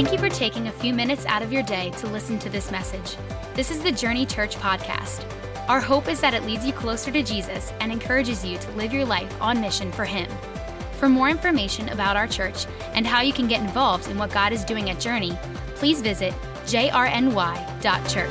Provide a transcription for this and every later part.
Thank you for taking a few minutes out of your day to listen to this message. This is the Journey Church podcast. Our hope is that it leads you closer to Jesus and encourages you to live your life on mission for Him. For more information about our church and how you can get involved in what God is doing at Journey, please visit jrny.church.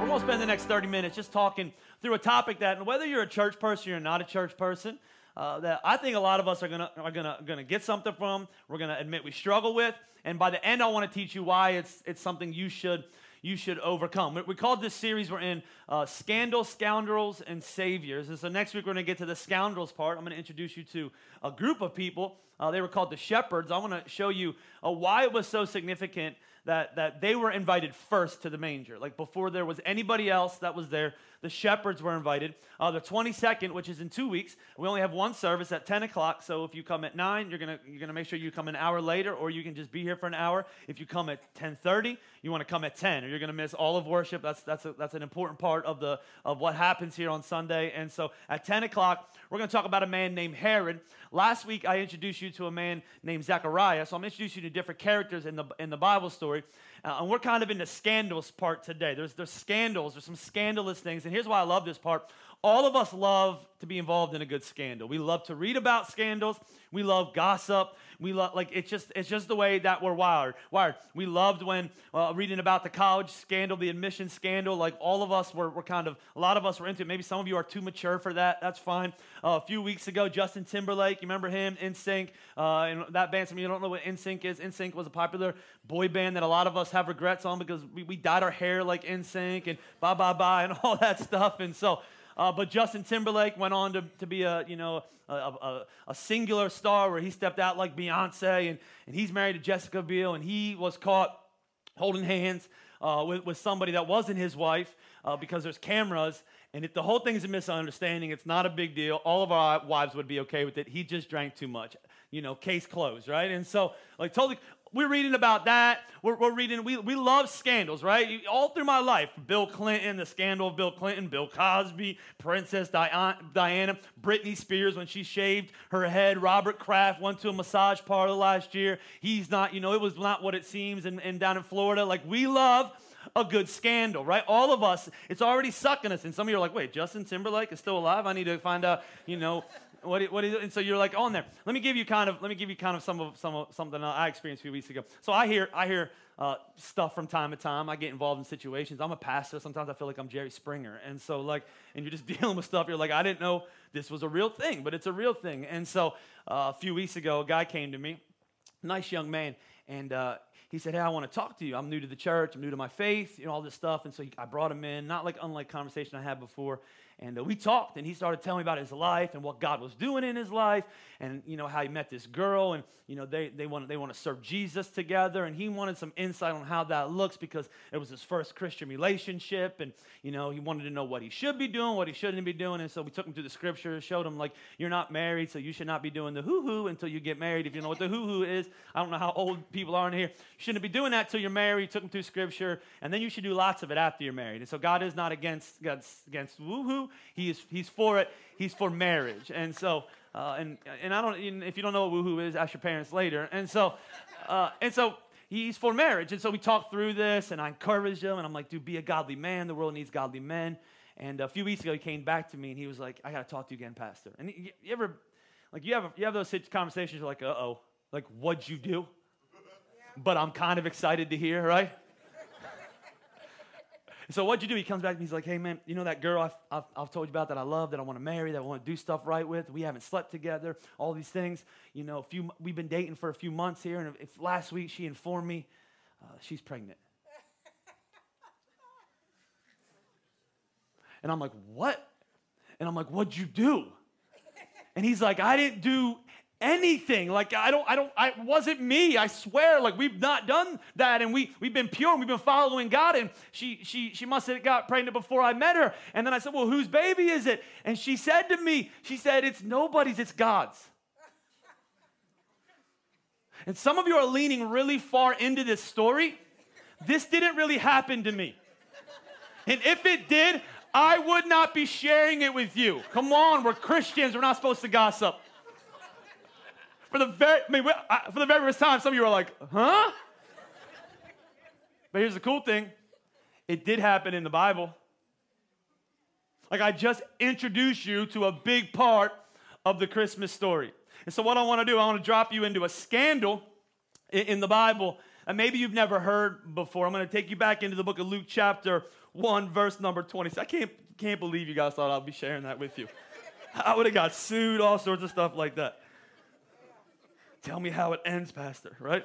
We're going to spend the next 30 minutes just talking through a topic that, whether you're a church person or you're not a church person, uh, that I think a lot of us are gonna are gonna gonna get something from. We're gonna admit we struggle with, and by the end, I want to teach you why it's it's something you should you should overcome. We, we called this series we're in uh, Scandals, Scoundrels, and Saviors. And so next week we're to get to the scoundrels part. I'm to introduce you to a group of people. Uh, they were called the Shepherds. I want to show you uh, why it was so significant that, that they were invited first to the manger. Like before there was anybody else that was there, the shepherds were invited. Uh, the 22nd, which is in two weeks, we only have one service at 10 o'clock. So if you come at 9, you're going you're gonna make sure you come an hour later, or you can just be here for an hour. If you come at 10.30, you want to come at 10, or you're going to miss all of worship. That's, that's, a, that's an important part of, the, of what happens here on Sunday. And so at 10 o'clock, we're going to talk about a man named Herod. Last week, I introduced you to a man named Zechariah. So I'm introducing you to different characters in the, in the Bible story. Uh, and we're kind of in the scandals part today. There's, there's scandals, there's some scandalous things. And here's why I love this part. All of us love to be involved in a good scandal. We love to read about scandals. We love gossip. We love like it's just it's just the way that we're wired. Wired. We loved when uh, reading about the college scandal, the admission scandal. Like all of us were, were kind of a lot of us were into it. Maybe some of you are too mature for that. That's fine. Uh, a few weeks ago, Justin Timberlake. You remember him? NSYNC. Uh, and that band. Some of you don't know what NSYNC is. NSYNC was a popular boy band that a lot of us have regrets on because we, we dyed our hair like NSYNC and bye bye bye and all that stuff. And so. Uh, but Justin Timberlake went on to, to be a, you know, a, a, a, singular star where he stepped out like Beyonce, and, and he's married to Jessica Biel, and he was caught holding hands uh, with, with somebody that wasn't his wife uh, because there's cameras. And if the whole thing is a misunderstanding, it's not a big deal. All of our wives would be okay with it. He just drank too much. You know, case closed, right? And so, like, totally, we're reading about that. We're, we're, reading, we, we love scandals, right? All through my life Bill Clinton, the scandal of Bill Clinton, Bill Cosby, Princess Diana, Britney Spears when she shaved her head, Robert Kraft went to a massage parlor last year. He's not, you know, it was not what it seems. And, and down in Florida, like we love a good scandal, right? All of us, it's already sucking us. And some of you are like, wait, Justin Timberlake is still alive? I need to find out, you know, what, what is it? And so you're like on there. Let me give you kind of let me give you kind of some of some of something I experienced a few weeks ago. So I hear I hear uh, stuff from time to time. I get involved in situations. I'm a pastor. Sometimes I feel like I'm Jerry Springer, and so like and you're just dealing with stuff. You're like I didn't know this was a real thing, but it's a real thing. And so uh, a few weeks ago, a guy came to me, nice young man, and uh, he said, Hey, I want to talk to you. I'm new to the church. I'm new to my faith, you know, all this stuff. And so he, I brought him in, not like unlike conversation I had before. And uh, we talked, and he started telling me about his life and what God was doing in his life, and you know how he met this girl, and you know they they want they want to serve Jesus together, and he wanted some insight on how that looks because it was his first Christian relationship, and you know he wanted to know what he should be doing, what he shouldn't be doing, and so we took him through the scriptures, showed him like you're not married, so you should not be doing the hoo hoo until you get married. If you know what the hoo hoo is, I don't know how old people are in here. You shouldn't be doing that till you're married. Took him through scripture, and then you should do lots of it after you're married. And so God is not against against, against woo He is he's for it. He's for marriage. And so, uh, and and I don't. If you don't know what woohoo is, ask your parents later. And so, uh, and so he's for marriage. And so we talked through this, and I encouraged him, and I'm like, dude, be a godly man. The world needs godly men. And a few weeks ago, he came back to me, and he was like, I got to talk to you again, Pastor. And you, you ever, like, you have you have those conversations. You're like, uh oh, like, what'd you do? But I'm kind of excited to hear, right? So what'd you do? He comes back and he's like, hey, man, you know that girl I've, I've, I've, told you about that I love, that I want to marry, that I want to do stuff right with? We haven't slept together, all these things. You know, a few, we've been dating for a few months here, and if last week she informed me uh, she's pregnant. And I'm like, what? And I'm like, what'd you do? And he's like, I didn't do anything. Like I don't, I don't, I wasn't me. I swear. Like we've not done that, and we we've been pure and we've been following God. And she she she must have got pregnant before I met her. And then I said, well, whose baby is it? And she said to me, she said, it's nobody's, it's God's. And some of you are leaning really far into this story. This didn't really happen to me. And if it did, I would not be sharing it with you. Come on, we're Christians. We're not supposed to gossip. For the very, I mean, for the very first time, some of you are like, huh? But here's the cool thing it did happen in the Bible. Like I just introduced you to a big part of the Christmas story. And so, what I want to do, I want to drop you into a scandal in the Bible and maybe you've never heard before. I'm going to take you back into the book of Luke, chapter 1, verse number 20. I can't, can't believe you guys thought I'd be sharing that with you. I would have got sued, all sorts of stuff like that. Tell me how it ends, Pastor, right?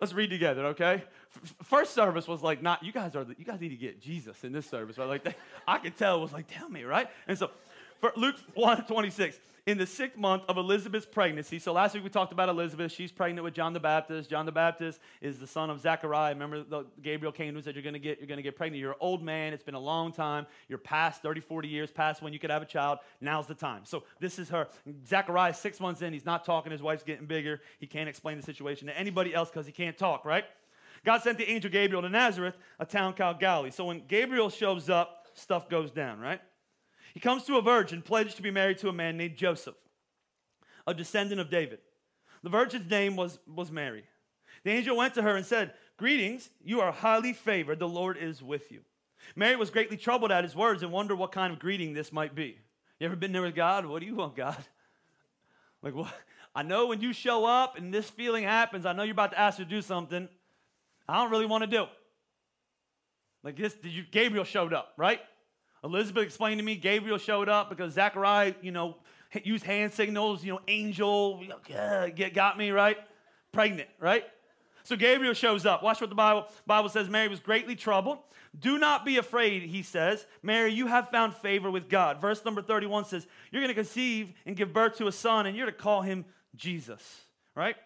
Let's read together, okay? First service was like, not, you guys are, the, you guys need to get Jesus in this service, right? Like, I could tell it was like, tell me, right? And so, for Luke 1 26, in the sixth month of Elizabeth's pregnancy. So last week we talked about Elizabeth. She's pregnant with John the Baptist. John the Baptist is the son of Zechariah. Remember, the, Gabriel came and said, You're going to get, you're going to get pregnant. You're an old man. It's been a long time. You're past 30, 40 years, past when you could have a child. Now's the time. So this is her. Zechariah, six months in, he's not talking. His wife's getting bigger. He can't explain the situation to anybody else because he can't talk, right? God sent the angel Gabriel to Nazareth, a town called Galilee. So when Gabriel shows up, stuff goes down, right? He comes to a virgin pledged to be married to a man named Joseph, a descendant of David. The virgin's name was, was Mary. The angel went to her and said, Greetings, you are highly favored, the Lord is with you. Mary was greatly troubled at his words and wondered what kind of greeting this might be. You ever been there with God? What do you want, God? Like, what? I know when you show up and this feeling happens, I know you're about to ask to do something I don't really want to do. Like this, Gabriel showed up, right? Elizabeth explained to me Gabriel showed up because Zechariah, you know, used hand signals, you know, angel, got me, right? Pregnant, right? So Gabriel shows up. Watch what the Bible, Bible says. Mary was greatly troubled. Do not be afraid, he says. Mary, you have found favor with God. Verse number 31 says, You're going to conceive and give birth to a son, and you're to call him Jesus, right?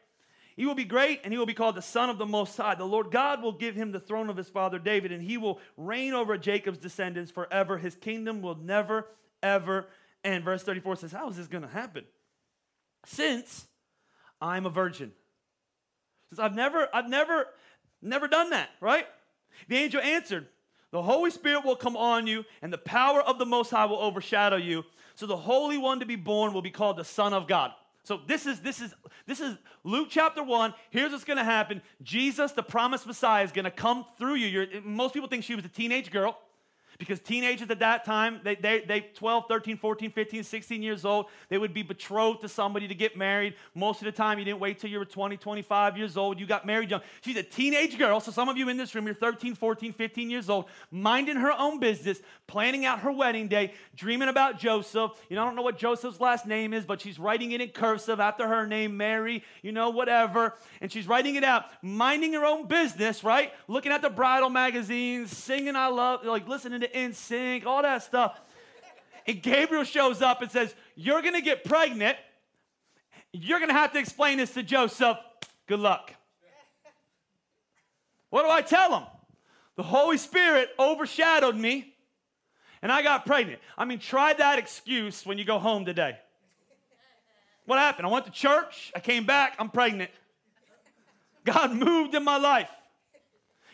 He will be great and he will be called the Son of the Most High. The Lord God will give him the throne of his father David, and he will reign over Jacob's descendants forever. His kingdom will never, ever end. Verse 34 says, How is this going to happen? Since I'm a virgin. Since I've never, I've never, never done that, right? The angel answered, The Holy Spirit will come on you, and the power of the Most High will overshadow you. So the Holy One to be born will be called the Son of God. So this is this is this is Luke chapter 1. Here's what's going to happen. Jesus, the promised Messiah is going to come through you. You're, most people think she was a teenage girl because teenagers at that time they, they, they 12 13 14 15 16 years old they would be betrothed to somebody to get married. Most of the time you didn't wait till you were 20 25 years old. You got married young. She's a teenage girl so some of you in this room you're 13 14 15 years old minding her own business planning out her wedding day dreaming about joseph. You know i don't know what joseph's last name is but she's writing it in cursive after her name mary you know whatever. And she's writing it out minding her own business right? Looking at the bridal magazines singing i love like listening NSYNC, all that stuff. And Gabriel shows up and says, You're to get pregnant. You're to have to explain this to Joseph. Good luck. What do I tell him? The Holy Spirit overshadowed me and I got pregnant. I mean, try that excuse when you go home today. What happened? I went to church, I came back, I'm pregnant. God moved in my life.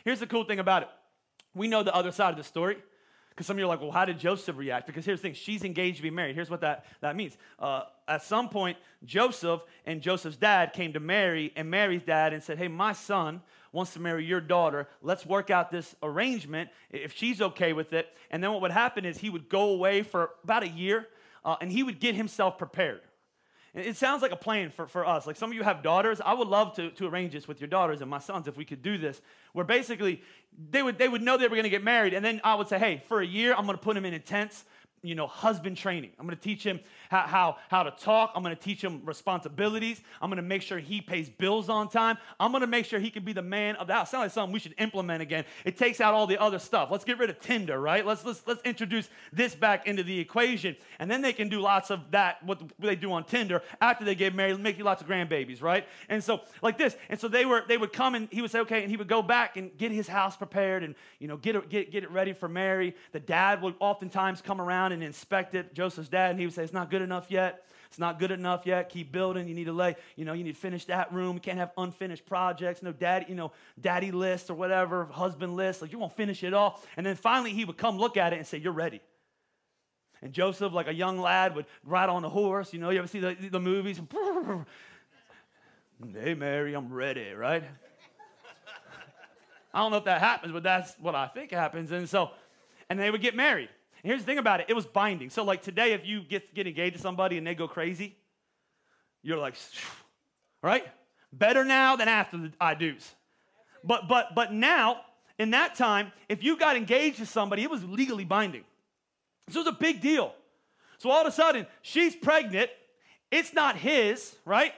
Here's the cool thing about it we know the other side of the story. Because some of you are like, well, how did Joseph react? Because here's the thing she's engaged to be married. Here's what that, that means. Uh, at some point, Joseph and Joseph's dad came to Mary and Mary's dad and said, hey, my son wants to marry your daughter. Let's work out this arrangement if she's okay with it. And then what would happen is he would go away for about a year uh, and he would get himself prepared. It sounds like a plan for, for us. Like some of you have daughters. I would love to, to arrange this with your daughters and my sons if we could do this, where basically they would, they would know they were going to get married. And then I would say, hey, for a year, I'm going to put them in intense you know, husband training. I'm going to teach him how, how, how to talk. I'm going to teach him responsibilities. I'm going to make sure he pays bills on time. I'm going to make sure he can be the man of the house. Sounds like something we should implement again. It takes out all the other stuff. Let's get rid of Tinder, right? Let's, let's, let's introduce this back into the equation. And then they can do lots of that, what they do on Tinder after they get married, make you lots of grandbabies, right? And so, like this. And so they were, they would come and he would say, okay, and he would go back and get his house prepared and, you know, get get, get it ready for Mary. The dad would oftentimes come around and inspect it, Joseph's dad, and he would say, It's not good enough yet. It's not good enough yet. Keep building. You need to lay, you know, you need to finish that room. You can't have unfinished projects. No daddy, you know, daddy list or whatever, husband list. Like you won't finish it all. And then finally he would come look at it and say, You're ready. And Joseph, like a young lad, would ride on a horse. You know, you ever see the, the movies? Hey, Mary, I'm ready, right? I don't know if that happens, but that's what I think happens. And so, and they would get married. And here's the thing about it it was binding. So, like today, if you get, get engaged to somebody and they go crazy, you're like, right? Better now than after the I do's. But, but, but now, in that time, if you got engaged to somebody, it was legally binding. So it was a big deal. So all of a sudden, she's pregnant. It's not his, right?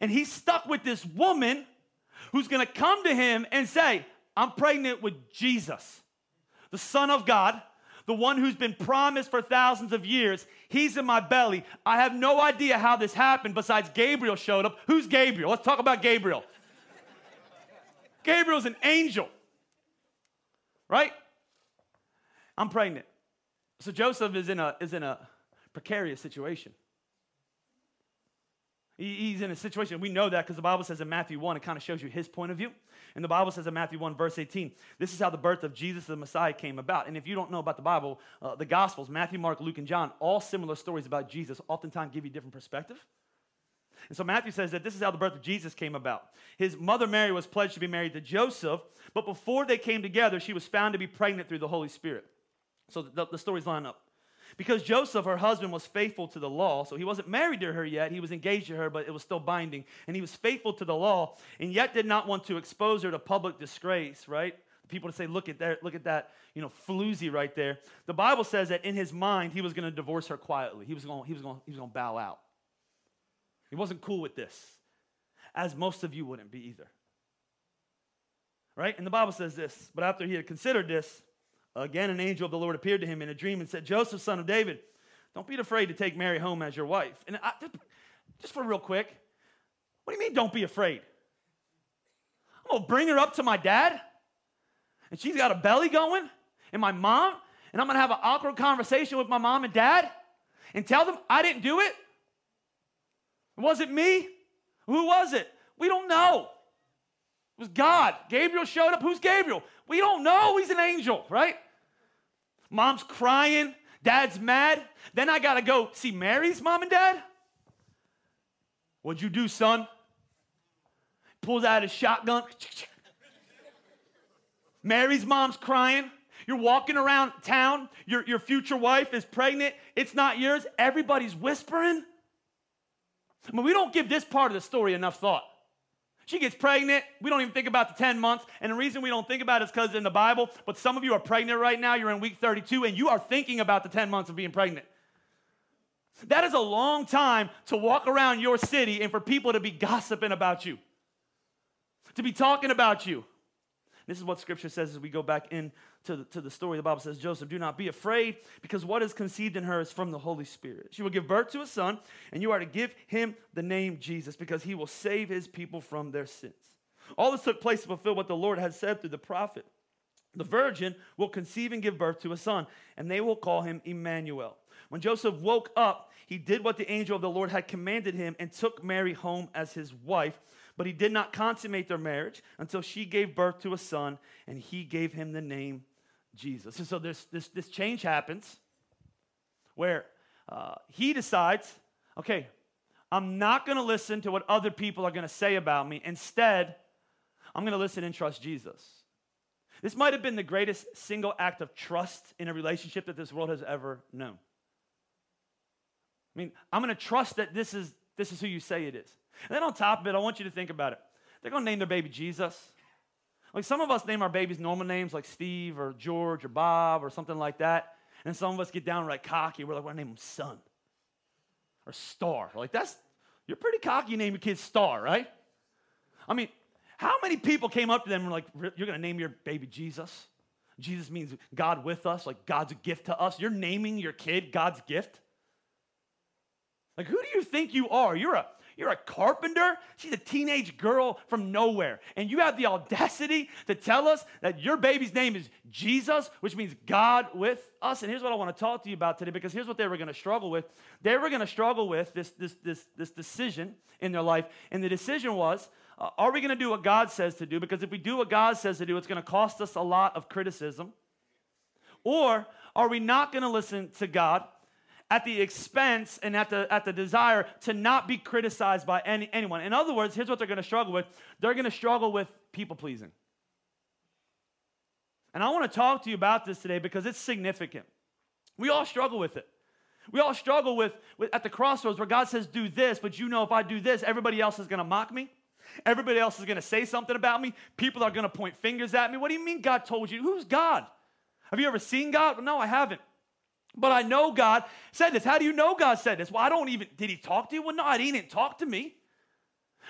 And he's stuck with this woman who's gonna come to him and say, I'm pregnant with Jesus, the Son of God, the one who's been promised for thousands of years. He's in my belly. I have no idea how this happened besides Gabriel showed up. Who's Gabriel? Let's talk about Gabriel. Gabriel's an angel, right? I'm pregnant. So Joseph is in a, is in a precarious situation. He's in a situation, we know that because the Bible says in Matthew 1, it kind of shows you his point of view. And the Bible says in Matthew 1, verse 18, this is how the birth of Jesus the Messiah came about. And if you don't know about the Bible, uh, the Gospels, Matthew, Mark, Luke, and John, all similar stories about Jesus, oftentimes give you different perspective. And so Matthew says that this is how the birth of Jesus came about. His mother Mary was pledged to be married to Joseph, but before they came together, she was found to be pregnant through the Holy Spirit. So the, the stories line up. Because Joseph, her husband, was faithful to the law, so he wasn't married to her yet. He was engaged to her, but it was still binding. And he was faithful to the law, and yet did not want to expose her to public disgrace, right? People to say, look at that, look at that, you know, floozy right there. The Bible says that in his mind, he was going to divorce her quietly. He was going, he was going, he was going to bow out. He wasn't cool with this, as most of you wouldn't be either. Right? And the Bible says this, but after he had considered this, Again, an angel of the Lord appeared to him in a dream and said, Joseph, son of David, don't be afraid to take Mary home as your wife. And I, just for real quick, what do you mean, don't be afraid? I'm going to bring her up to my dad, and she's got a belly going, and my mom, and I'm going to have an awkward conversation with my mom and dad and tell them I didn't do it? Was it me? Who was it? We don't know. It was God. Gabriel showed up. Who's Gabriel? We don't know. He's an angel, right? Mom's crying. Dad's mad. Then I got to go see Mary's mom and dad. What'd you do, son? Pulls out his shotgun. Mary's mom's crying. You're walking around town. Your, your future wife is pregnant. It's not yours. Everybody's whispering. I mean, we don't give this part of the story enough thought. She gets pregnant. We don't even think about the 10 months. And the reason we don't think about it is because in the Bible, but some of you are pregnant right now, you're in week 32, and you are thinking about the 10 months of being pregnant. That is a long time to walk around your city and for people to be gossiping about you, to be talking about you. This is what scripture says as we go back into the, to the story. The Bible says, Joseph, do not be afraid, because what is conceived in her is from the Holy Spirit. She will give birth to a son, and you are to give him the name Jesus, because he will save his people from their sins. All this took place to fulfill what the Lord had said through the prophet. The virgin will conceive and give birth to a son, and they will call him Emmanuel. When Joseph woke up, he did what the angel of the Lord had commanded him and took Mary home as his wife. But he did not consummate their marriage until she gave birth to a son, and he gave him the name Jesus. And so this, this, this change happens where uh, he decides, okay, I'm not going to listen to what other people are going to say about me. Instead, I'm going to listen and trust Jesus. This might have been the greatest single act of trust in a relationship that this world has ever known. I mean, I'm going to trust that this is, this is who you say it is. And then on top of it, I want you to think about it. They're going to name their baby Jesus. Like some of us name our babies normal names like Steve or George or Bob or something like that. And some of us get downright cocky. We're like, we're going to name him Son or Star. Like, that's, you're pretty cocky you name your kid Star, right? I mean, how many people came up to them and were like, you're going to name your baby Jesus? Jesus means God with us, like God's a gift to us. You're naming your kid God's gift? Like, who do you think you are? You're a you're a carpenter. She's a teenage girl from nowhere. And you have the audacity to tell us that your baby's name is Jesus, which means God with us. And here's what I want to talk to you about today because here's what they were going to struggle with. They were going to struggle with this, this, this, this decision in their life. And the decision was uh, are we going to do what God says to do? Because if we do what God says to do, it's going to cost us a lot of criticism. Or are we not going to listen to God at the expense and at the, at the desire to not be criticized by any, anyone. In other words, here's what they're going to struggle with they're going to struggle with people pleasing. And I want to talk to you about this today because it's significant. We all struggle with it. We all struggle with, with at the crossroads where God says, do this, but you know if I do this, everybody else is going to mock me. Everybody else is going to say something about me. People are going to point fingers at me. What do you mean God told you? Who's God? Have you ever seen God? No, I haven't. But I know God said this. How do you know God said this? Well, I don't even, did he talk to you? Well, no, he didn't talk to me.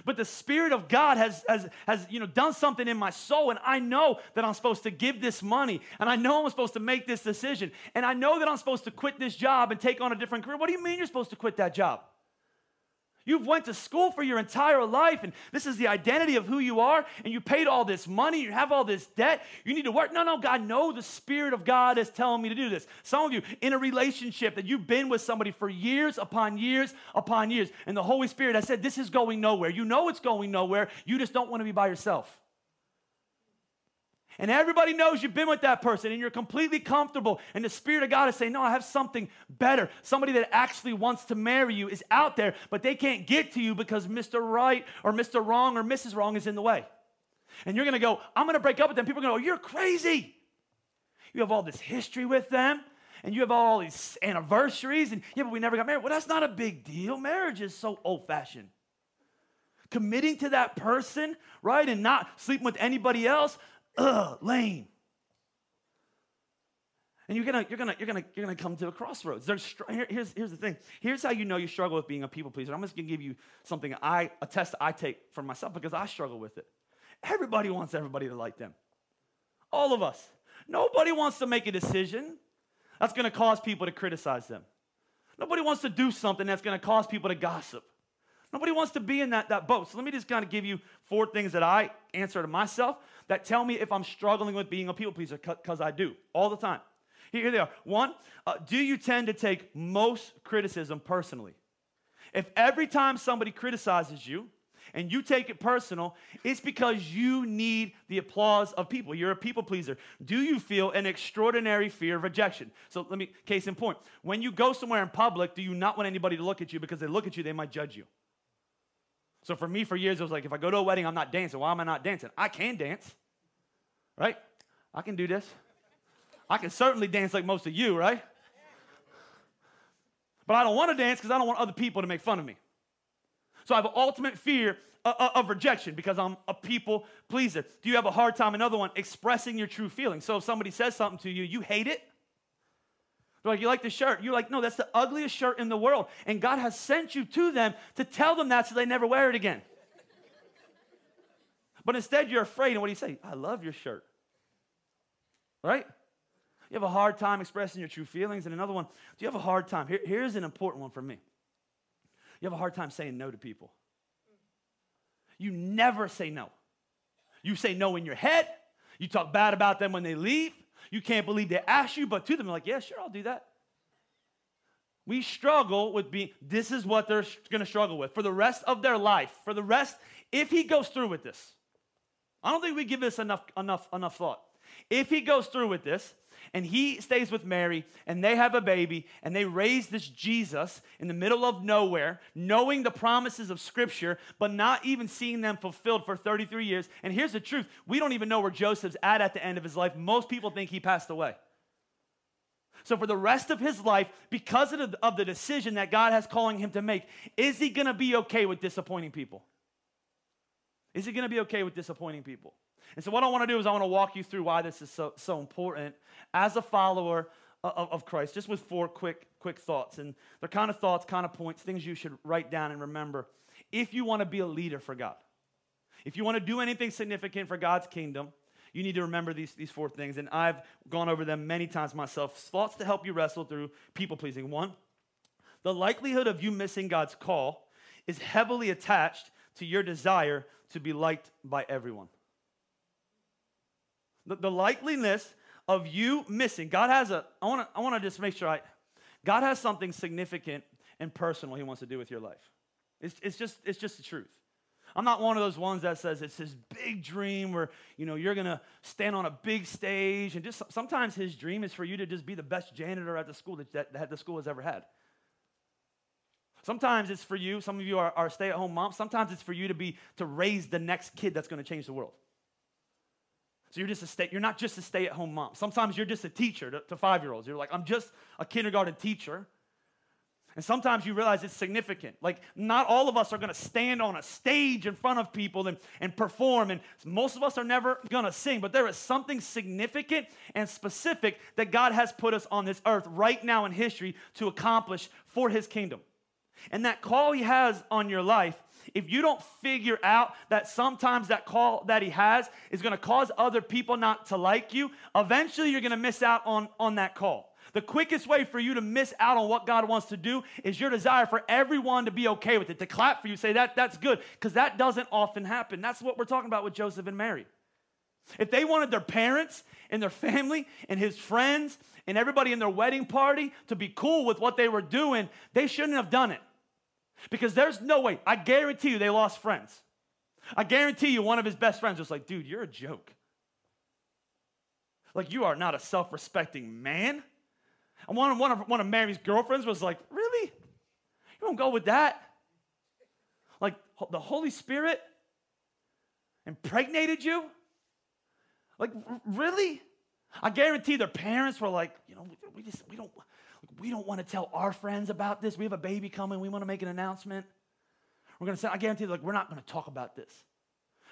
But the Spirit of God has, has, has you know, done something in my soul, and I know that I'm supposed to give this money, and I know I'm supposed to make this decision, and I know that I'm supposed to quit this job and take on a different career. What do you mean you're supposed to quit that job? You've went to school for your entire life, and this is the identity of who you are, and you paid all this money, you have all this debt, you need to work. No, no, God, no, the Spirit of God is telling me to do this. Some of you in a relationship that you've been with somebody for years upon years upon years, and the Holy Spirit has said, This is going nowhere. You know it's going nowhere, you just don't want to be by yourself. And everybody knows you've been with that person and you're completely comfortable. And the Spirit of God is saying, No, I have something better. Somebody that actually wants to marry you is out there, but they can't get to you because Mr. Right or Mr. Wrong or Mrs. Wrong is in the way. And you're gonna go, I'm gonna break up with them. People are gonna go, You're crazy. You have all this history with them and you have all these anniversaries, and yeah, but we never got married. Well, that's not a big deal. Marriage is so old fashioned committing to that person, right, and not sleeping with anybody else, ugh, lame. And you're gonna, you're gonna, you're gonna, you're gonna come to a crossroads. There's, here's, here's the thing. Here's how you know you struggle with being a people pleaser. I'm just gonna give you something I, a test I take for myself because I struggle with it. Everybody wants everybody to like them. All of us. Nobody wants to make a decision that's gonna cause people to criticize them. Nobody wants to do something that's gonna cause people to gossip. Nobody wants to be in that, that boat. So let me just kind of give you four things that I answer to myself that tell me if I'm struggling with being a people pleaser, because I do all the time. Here they are. One, uh, do you tend to take most criticism personally? If every time somebody criticizes you and you take it personal, it's because you need the applause of people. You're a people pleaser. Do you feel an extraordinary fear of rejection? So let me, case in point, when you go somewhere in public, do you not want anybody to look at you because they look at you, they might judge you? So for me, for years, it was like, if I go to a wedding, I'm not dancing. Why am I not dancing? I can dance, right? I can do this. I can certainly dance like most of you, right? But I don't want to dance because I don't want other people to make fun of me. So I have an ultimate fear of rejection because I'm a people pleaser. Do you have a hard time, another one, expressing your true feelings? So if somebody says something to you, you hate it, they're like, You like the shirt? You're like, No, that's the ugliest shirt in the world. And God has sent you to them to tell them that so they never wear it again. but instead, you're afraid. And what do you say? I love your shirt. Right? You have a hard time expressing your true feelings. And another one, do you have a hard time? Here, here's an important one for me. You have a hard time saying no to people. You never say no. You say no in your head. You talk bad about them when they leave. You can't believe they asked you, but to them, like, yeah, sure, I'll do that. We struggle with being, this is what they're to struggle with for the rest of their life. For the rest, if he goes through with this, I don't think we give this enough, enough, enough thought. If he goes through with this, and he stays with Mary, and they have a baby, and they raise this Jesus in the middle of nowhere, knowing the promises of Scripture, but not even seeing them fulfilled for 33 years. And here's the truth we don't even know where Joseph's at at the end of his life. Most people think he passed away. So, for the rest of his life, because of the, of the decision that God has calling him to make, is he going to be okay with disappointing people? Is he going to be okay with disappointing people? And so, what I want to do is I want to walk you through why this is so, so important as a follower of, of Christ, just with four quick, quick thoughts. And they're kind of thoughts, kind of points, things you should write down and remember if you want to be a leader for God. If you want to do anything significant for God's kingdom, you need to remember these, these four things. And I've gone over them many times myself. Thoughts to help you wrestle through people pleasing. One, the likelihood of you missing God's call is heavily attached to your desire to be liked by everyone. The, the likeliness of you missing, God has a, I wanna, I just make sure I, God has something significant and personal He wants to do with your life. It's, it's, just, it's just the truth. I'm not one of those ones that says it's his big dream where, you know, you're going to stand on a big stage. And just sometimes his dream is for you to just be the best janitor at the school that, that, that the school has ever had. Sometimes it's for you. Some of you are, are stay-at-home moms. Sometimes it's for you to be to raise the next kid that's going to change the world. So you're just a stay, you're not just a stay-at-home mom. Sometimes you're just a teacher to, to five-year-olds. You're like, I'm just a kindergarten teacher. And sometimes you realize it's significant. Like, not all of us are gonna stand on a stage in front of people and, and perform, and most of us are never gonna sing, but there is something significant and specific that God has put us on this earth right now in history to accomplish for His kingdom. And that call He has on your life, if you don't figure out that sometimes that call that He has is gonna cause other people not to like you, eventually you're gonna miss out on, on that call. The quickest way for you to miss out on what God wants to do is your desire for everyone to be okay with it, to clap for you, say that that's good, because that doesn't often happen. That's what we're talking about with Joseph and Mary. If they wanted their parents and their family and his friends and everybody in their wedding party to be cool with what they were doing, they shouldn't have done it. Because there's no way, I guarantee you, they lost friends. I guarantee you, one of his best friends was like, dude, you're a joke. Like, you are not a self respecting man. And one, one, of, one of Mary's girlfriends was like, Really? You don't go with that? Like the Holy Spirit impregnated you? Like, really? I guarantee their parents were like, you know, we just we don't we don't want to tell our friends about this. We have a baby coming. We want to make an announcement. We're to say, I guarantee, like, we're not to talk about this.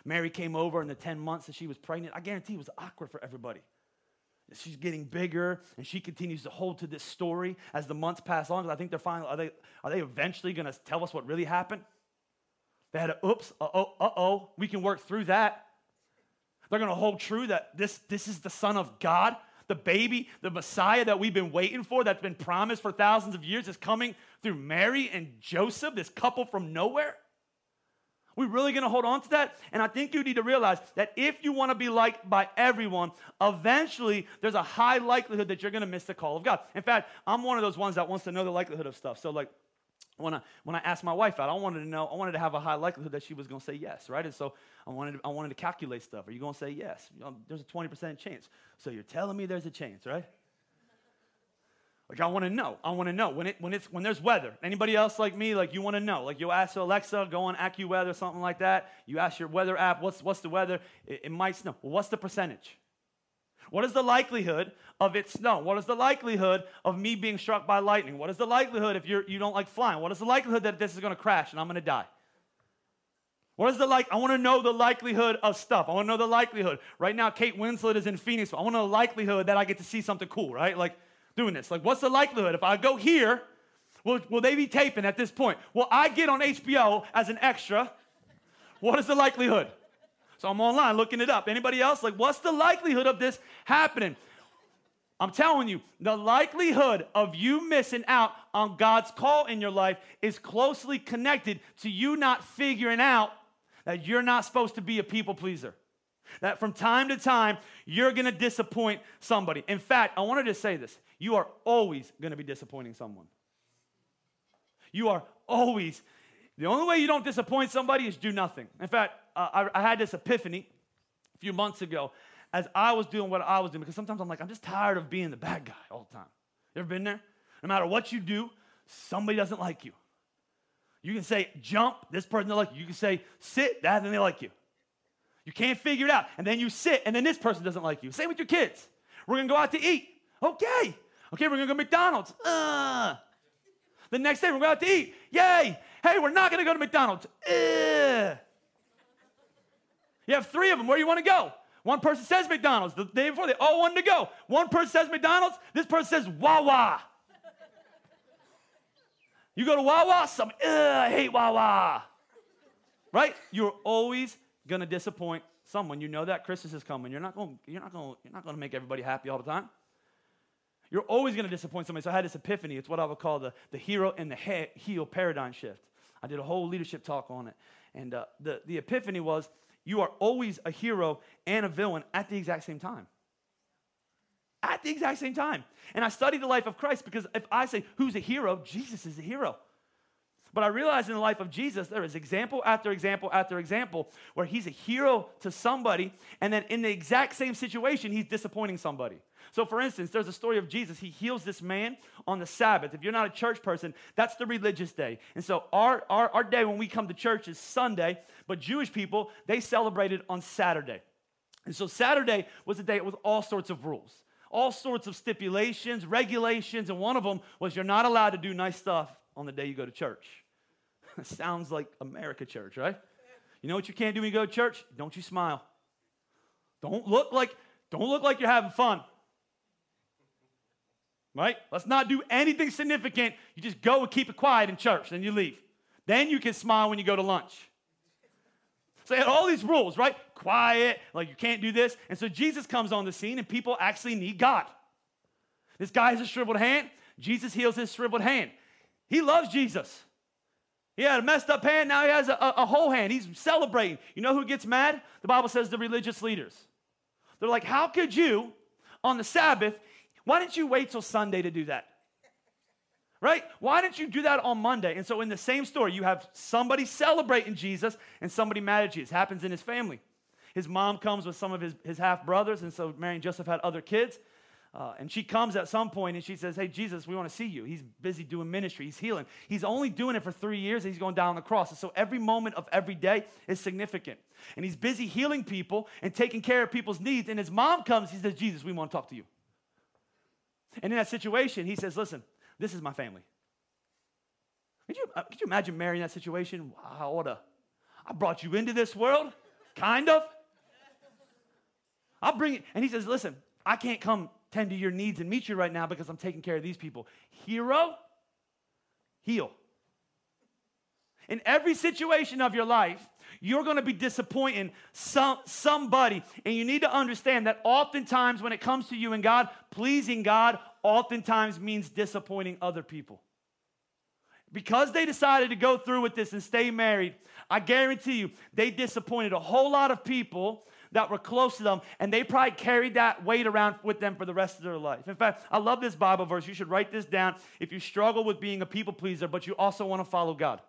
Mary came over in the 10 months that she was pregnant. I guarantee it was awkward for everybody. She's getting bigger, and she continues to hold to this story as the months pass on. I think they're finally, are they, are they eventually to tell us what really happened? They had a, oops, uh oh, uh oh, we can work through that. They're going to hold true that this, this is the Son of God, the baby, the Messiah that we've been waiting for, that's been promised for thousands of years, is coming through Mary and Joseph, this couple from nowhere. We really going to hold on to that? And I think you need to realize that if you want to be liked by everyone, eventually there's a high likelihood that you're going to miss the call of God. In fact, I'm one of those ones that wants to know the likelihood of stuff. So like when I when I asked my wife out, I wanted to know, I wanted to have a high likelihood that she was going to say yes, right? And so I wanted to, I wanted to calculate stuff. Are you going to say yes? You know, there's a 20% chance. So you're telling me there's a chance, right? Like I want to know. I want to know when it when it's when there's weather. Anybody else like me? Like you want to know. Like you ask Alexa, go on AccuWeather, something like that. You ask your weather app, what's what's the weather? It, it might snow. Well, what's the percentage? What is the likelihood of it snow? What is the likelihood of me being struck by lightning? What is the likelihood if you're you don't like flying? What is the likelihood that this is going to crash and I'm going to die? What is the like? I want to know the likelihood of stuff. I want to know the likelihood. Right now, Kate Winslet is in Phoenix. I want to know the likelihood that I get to see something cool, right? Like doing this? Like, what's the likelihood? If I go here, will, will they be taping at this point? Will I get on HBO as an extra? What is the likelihood? So I'm online looking it up. Anybody else? Like, what's the likelihood of this happening? I'm telling you, the likelihood of you missing out on God's call in your life is closely connected to you not figuring out that you're not supposed to be a people pleaser. That from time to time, you're gonna disappoint somebody. In fact, I wanted to say this you are always to be disappointing someone. You are always, the only way you don't disappoint somebody is do nothing. In fact, uh, I, I had this epiphany a few months ago as I was doing what I was doing because sometimes I'm like, I'm just tired of being the bad guy all the time. You ever been there? No matter what you do, somebody doesn't like you. You can say jump, this person doesn't like you. You can say sit, that, and they like you. You can't figure it out. And then you sit, and then this person doesn't like you. Same with your kids. We're gonna go out to eat. Okay. Okay, we're gonna go to McDonald's. Uh. The next day, we're going out to eat. Yay! Hey, we're not gonna go to McDonald's. Uh. You have three of them. Where do you want to go? One person says McDonald's. The day before, they all wanted to go. One person says McDonald's. This person says Wawa. You go to Wawa, some, I hate Wawa. Right? You're always gonna disappoint someone. You know that Christmas is coming. You're not going. You're not going. You're not going to make everybody happy all the time. You're always going to disappoint somebody. So I had this epiphany. It's what I would call the, the hero and the he- heel paradigm shift. I did a whole leadership talk on it. And uh, the, the epiphany was you are always a hero and a villain at the exact same time. At the exact same time. And I study the life of Christ because if I say, who's a hero? Jesus is a hero. But I realize in the life of Jesus, there is example after example after example where he's a hero to somebody, and then in the exact same situation, he's disappointing somebody. So, for instance, there's a story of Jesus. He heals this man on the Sabbath. If you're not a church person, that's the religious day. And so, our, our, our day when we come to church is Sunday, but Jewish people, they celebrated on Saturday. And so, Saturday was a day with all sorts of rules, all sorts of stipulations, regulations, and one of them was you're not allowed to do nice stuff on the day you go to church. Sounds like America church, right? You know what you can't do when you go to church? Don't you smile. Don't look like don't look like you're having fun. Right? Let's not do anything significant. You just go and keep it quiet in church, then you leave. Then you can smile when you go to lunch. So they had all these rules, right? Quiet, like you can't do this. And so Jesus comes on the scene, and people actually need God. This guy has a shriveled hand. Jesus heals his shriveled hand. He loves Jesus. He had a messed up hand, now he has a, a, a, whole hand. He's celebrating. You know who gets mad? The Bible says the religious leaders. They're like, How could you, on the Sabbath, why didn't you wait till Sunday to do that? Right? Why didn't you do that on Monday? And so, in the same story, you have somebody celebrating Jesus and somebody mad at Jesus. It happens in his family. His mom comes with some of his, his half brothers, and so Mary and Joseph had other kids. Uh, and she comes at some point and she says, Hey, Jesus, we want to see you. He's busy doing ministry, he's healing. He's only doing it for three years and he's going down on the cross. And so every moment of every day is significant. And he's busy healing people and taking care of people's needs. And his mom comes, he says, Jesus, we want to talk to you. And in that situation, he says, Listen, this is my family. Could you, uh, could you imagine Mary in that situation? I brought you into this world, kind of. I'll bring it. And he says, Listen, I can't come tend to your needs and meet you right now because I'm taking care of these people. Hero, heel. In every situation of your life, you're going to be disappointing some, somebody. And you need to understand that oftentimes, when it comes to you and God, pleasing God oftentimes means disappointing other people. Because they decided to go through with this and stay married, I guarantee you, they disappointed a whole lot of people that were close to them, and they probably carried that weight around with them for the rest of their life. In fact, I love this Bible verse. You should write this down if you struggle with being a people pleaser, but you also want to follow God,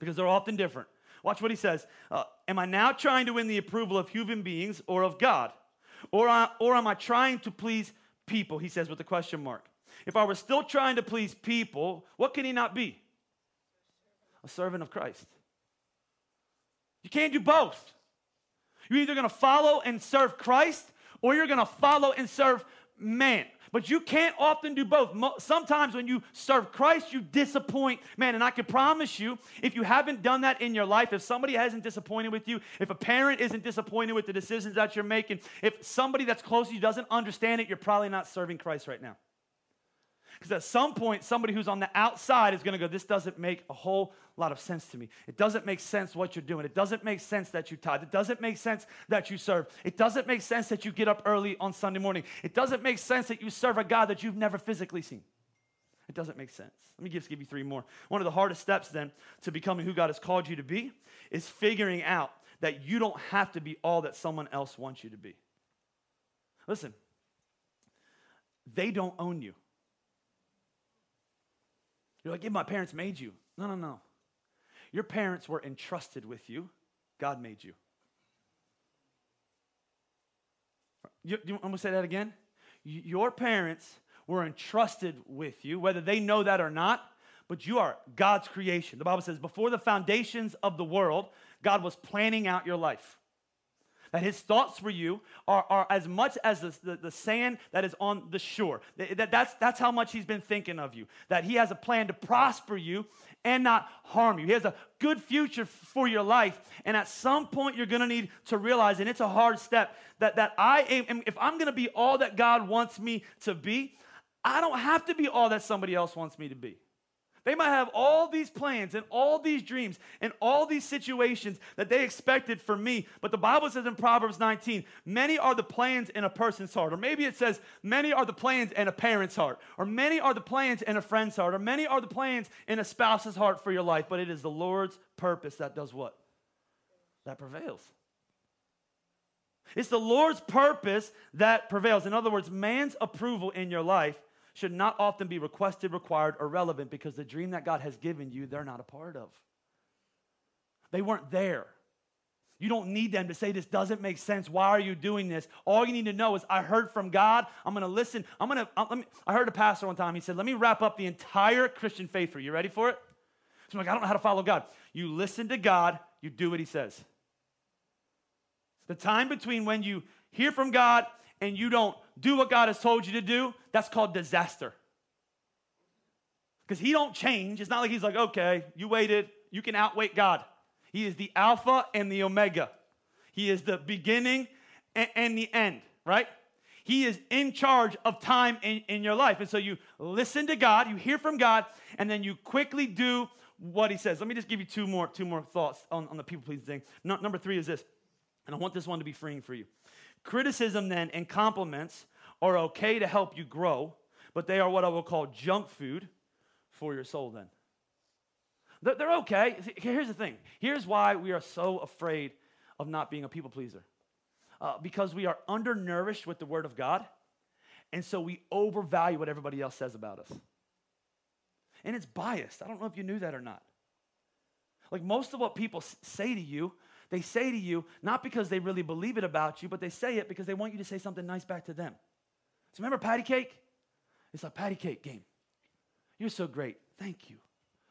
because they're often different. Watch what he says. Uh, am I now trying to win the approval of human beings or of God? Or, uh, or am I trying to please people? He says with a question mark. If I were still trying to please people, what can he not be? A servant of Christ. You can't do both. You're either going to follow and serve Christ or you're going to follow and serve man. But you can't often do both. Sometimes when you serve Christ, you disappoint man. And I can promise you, if you haven't done that in your life, if somebody hasn't disappointed with you, if a parent isn't disappointed with the decisions that you're making, if somebody that's close to you doesn't understand it, you're probably not serving Christ right now. Because at some point, somebody who's on the outside is going to go, This doesn't make a whole lot of sense to me. It doesn't make sense what you're doing. It doesn't make sense that you tithe. It doesn't make sense that you serve. It doesn't make sense that you get up early on Sunday morning. It doesn't make sense that you serve a God that you've never physically seen. It doesn't make sense. Let me just give you three more. One of the hardest steps then to becoming who God has called you to be is figuring out that you don't have to be all that someone else wants you to be. Listen, they don't own you. You're like, yeah, my parents made you. No, no, no. Your parents were entrusted with you. God made you. You, you I'm going to say that again. Your parents were entrusted with you, whether they know that or not, but you are God's creation. The Bible says, before the foundations of the world, God was planning out your life that his thoughts for you are, are as much as the, the, the sand that is on the shore. That, that's, that's how much he's been thinking of you. That he has a plan to prosper you and not harm you. He has a good future for your life. And at some point, you're going to need to realize, and it's a hard step, that, that I am, if I'm going to be all that God wants me to be, I don't have to be all that somebody else wants me to be. They might have all these plans and all these dreams and all these situations that they expected for me. But the Bible says in Proverbs 19, many are the plans in a person's heart. Or maybe it says, many are the plans in a parent's heart. Or many are the plans in a friend's heart. Or many are the plans in a spouse's heart for your life. But it is the Lord's purpose that does what? That prevails. It's the Lord's purpose that prevails. In other words, man's approval in your life should not often be requested, required, or relevant because the dream that God has given you, they're not a part of. They weren't there. You don't need them to say this doesn't make sense. Why are you doing this? All you need to know is I heard from God. I'm going to listen. I'm going to uh, me I heard a pastor one time. He said, "Let me wrap up the entire Christian faith for you. You ready for it?" So I'm like, "I don't know how to follow God." You listen to God, you do what he says. The time between when you hear from God and you don't do what God has told you to do, that's called disaster. Because he don't change. It's not like he's like, okay, you waited, you can outwait God. He is the Alpha and the Omega. He is the beginning and, and the end, right? He is in charge of time in, in your life. And so you listen to God, you hear from God, and then you quickly do what he says. Let me just give you two more, two more thoughts on, on the people pleasing thing. No, number three is this, and I want this one to be freeing for you. Criticism then and compliments are okay to help you grow, but they are what I will call junk food for your soul then. They're okay. Here's the thing. Here's why we are so afraid of not being a people pleaser. Uh, because we are undernourished with the Word of God, and so we overvalue what everybody else says about us. And it's biased. I don't know if you knew that or not. Like most of what people say to you, they say to you not because they really believe it about you, but they say it because they want you to say something nice back to them. So remember patty cake? It's a patty cake game. You're so great. Thank you.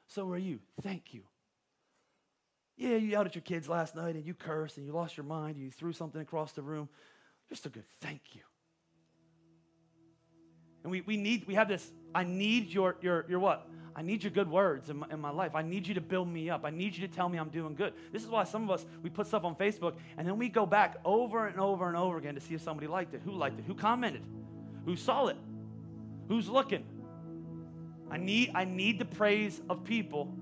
So are you. Thank you. Yeah, you yelled at your kids last night and you cursed and you lost your mind you threw something across the room. A good thank you. And we, we need, we have this, I need your, your, your what? I need your good words in my, in my life. I need you to build me up. I need you to tell me I'm doing good. This is why some of us, we put stuff on Facebook and then we go back over and over and over again to see if somebody liked it. Who liked it? Who commented? Who saw it? Who's looking? I need, I need the praise of people.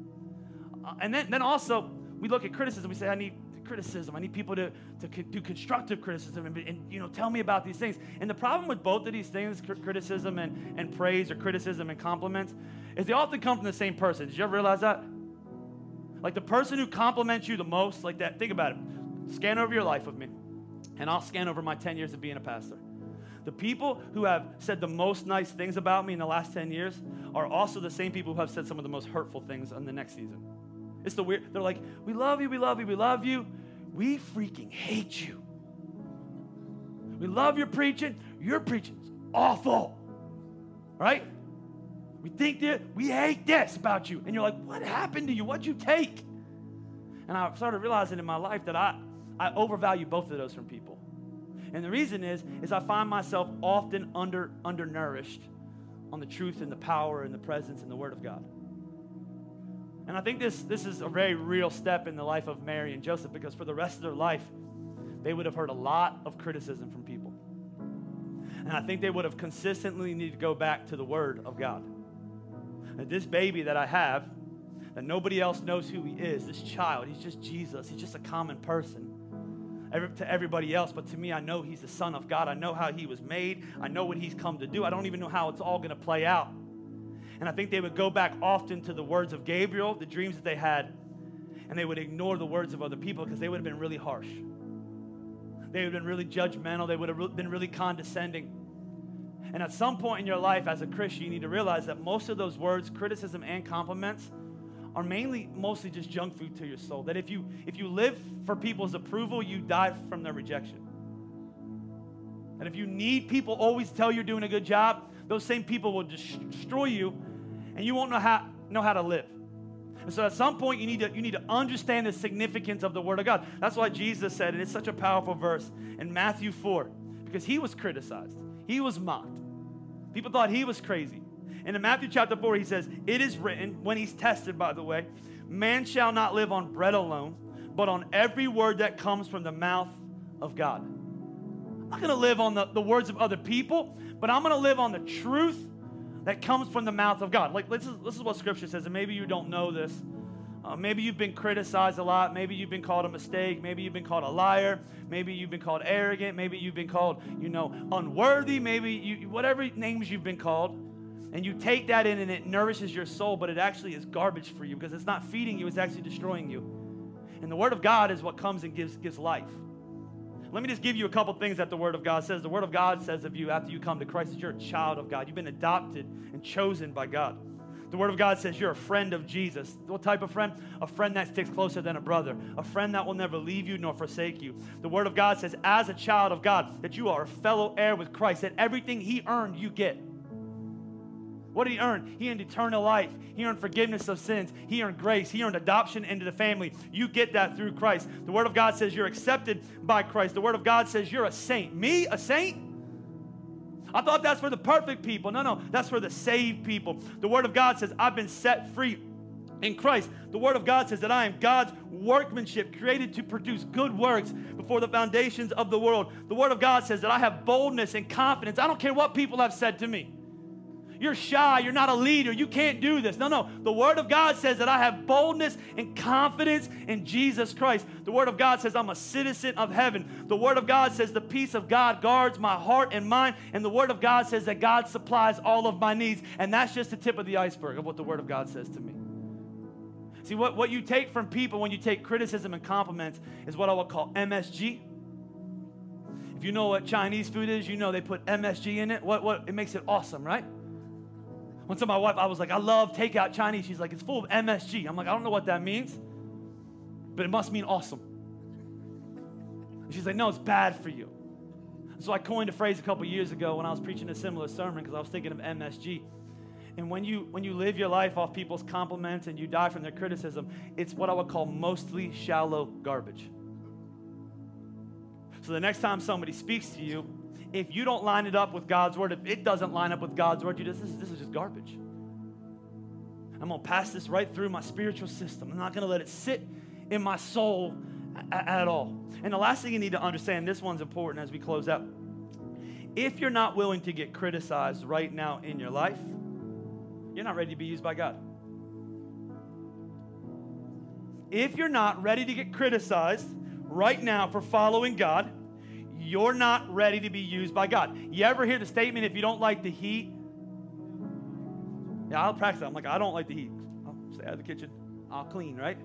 Uh, and then, then also, we look at criticism. We say, I need criticism. I need people to, to do constructive criticism and, and, you know, tell me about these things. And the problem with both of these things, criticism and, and praise or criticism and compliments, is they often come from the same person. Did you ever realize that? Like the person who compliments you the most, like that, think about it. Scan over your life with me, and I'll scan over my 10 years of being a pastor. The people who have said the most nice things about me in the last 10 years are also the same people who have said some of the most hurtful things in the next season. It's the weird, they're like, we love you, we love you, we love you. We freaking hate you. We love your preaching. Your preaching's awful. Right? We think that we hate this about you. And you're like, what happened to you? What'd you take? And I started realizing in my life that I, I overvalue both of those from people. And the reason is, is I find myself often under undernourished on the truth and the power and the presence and the word of God. And I think this, this is a very real step in the life of Mary and Joseph because for the rest of their life, they would have heard a lot of criticism from people. And I think they would have consistently needed to go back to the word of God. And this baby that I have, that nobody else knows who he is, this child, he's just Jesus, he's just a common person every, to everybody else, but to me, I know He's the Son of God. I know how He was made. I know what He's come to do. I don't even know how it's all going to play out. And I think they would go back often to the words of Gabriel, the dreams that they had, and they would ignore the words of other people because they would have been really harsh. They would have been really judgmental. They would have been really condescending. And at some point in your life as a Christian, you need to realize that most of those words, criticism and compliments, are mainly mostly just junk food to your soul. That if you if you live for people's approval, you die from their rejection. And if you need people always tell you're doing a good job, those same people will destroy you and you won't know how know how to live. And so at some point you need to you need to understand the significance of the word of God. That's why Jesus said, and it's such a powerful verse in Matthew 4, because he was criticized. He was mocked. People thought he was crazy. And in Matthew chapter 4, he says, It is written, when he's tested, by the way, man shall not live on bread alone, but on every word that comes from the mouth of God. I'm not to live on the, the words of other people, but I'm to live on the truth that comes from the mouth of God. Like, this is, this is what Scripture says, and maybe you don't know this. Uh, maybe you've been criticized a lot. Maybe you've been called a mistake. Maybe you've been called a liar. Maybe you've been called arrogant. Maybe you've been called, you know, unworthy. Maybe you, whatever names you've been called and you take that in and it nourishes your soul, but it actually is garbage for you because it's not feeding you, it's actually destroying you. And the Word of God is what comes and gives, gives life. Let me just give you a couple things that the Word of God says. The Word of God says of you after you come to Christ that you're a child of God. You've been adopted and chosen by God. The Word of God says you're a friend of Jesus. What type of friend? A friend that sticks closer than a brother, a friend that will never leave you nor forsake you. The Word of God says, as a child of God, that you are a fellow heir with Christ, that everything He earned, you get. What did he earn? He earned eternal life. He earned forgiveness of sins. He earned grace. He earned adoption into the family. You get that through Christ. The Word of God says you're accepted by Christ. The Word of God says you're a saint. Me, a saint? I thought that's for the perfect people. No, no, that's for the saved people. The Word of God says, I've been set free in Christ. The Word of God says that I am God's workmanship, created to produce good works before the foundations of the world. The Word of God says that I have boldness and confidence. I don't care what people have said to me. You're shy. You're not a leader. You can't do this. No, no. The Word of God says that I have boldness and confidence in Jesus Christ. The Word of God says I'm a citizen of heaven. The Word of God says the peace of God guards my heart and mind. And the Word of God says that God supplies all of my needs. And that's just the tip of the iceberg of what the Word of God says to me. See, what, what you take from people when you take criticism and compliments is what I would call MSG. If you know what Chinese food is, you know they put MSG in it. What, what, it makes it awesome, right? When to my wife, I was like, I love takeout Chinese. She's like, it's full of MSG. I'm like, I don't know what that means, but it must mean awesome. And she's like, no, it's bad for you. So I coined a phrase a couple years ago when I was preaching a similar sermon because I was thinking of MSG. And when you when you live your life off people's compliments and you die from their criticism, it's what I would call mostly shallow garbage. So the next time somebody speaks to you, if you don't line it up with God's word, if it doesn't line up with God's word, you just this, this is just garbage. I'm gonna pass this right through my spiritual system. I'm not gonna let it sit in my soul at all. And the last thing you need to understand, this one's important as we close out. If you're not willing to get criticized right now in your life, you're not ready to be used by God. If you're not ready to get criticized right now for following God, you're not ready to be used by God. You ever hear the statement, if you don't like the heat? Yeah, I'll practice that. I'm like, I don't like the heat. I'll stay out of the kitchen. I'll clean, right?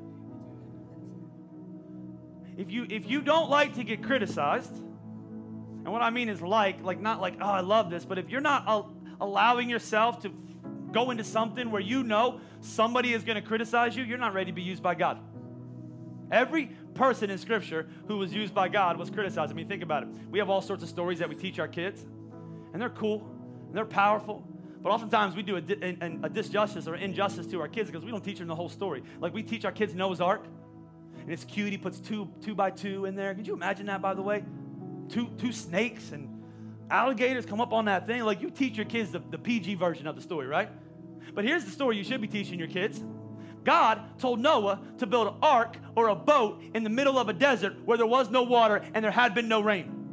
If you if you don't like to get criticized, and what I mean is like, like not like, oh, I love this, but if you're not al- allowing yourself to go into something where you know somebody is going to criticize you, you're not ready to be used by God. Every person in Scripture who was used by God was criticized. I mean, think about it. We have all sorts of stories that we teach our kids, and they're cool, and they're powerful. But oftentimes we do a, a, a disjustice or injustice to our kids because we don't teach them the whole story. Like we teach our kids Noah's Ark, and it's cute. He puts two two by two in there. Could you imagine that? By the way, two two snakes and alligators come up on that thing. Like you teach your kids the, the PG version of the story, right? But here's the story you should be teaching your kids. God told Noah to build an ark or a boat in the middle of a desert where there was no water and there had been no rain.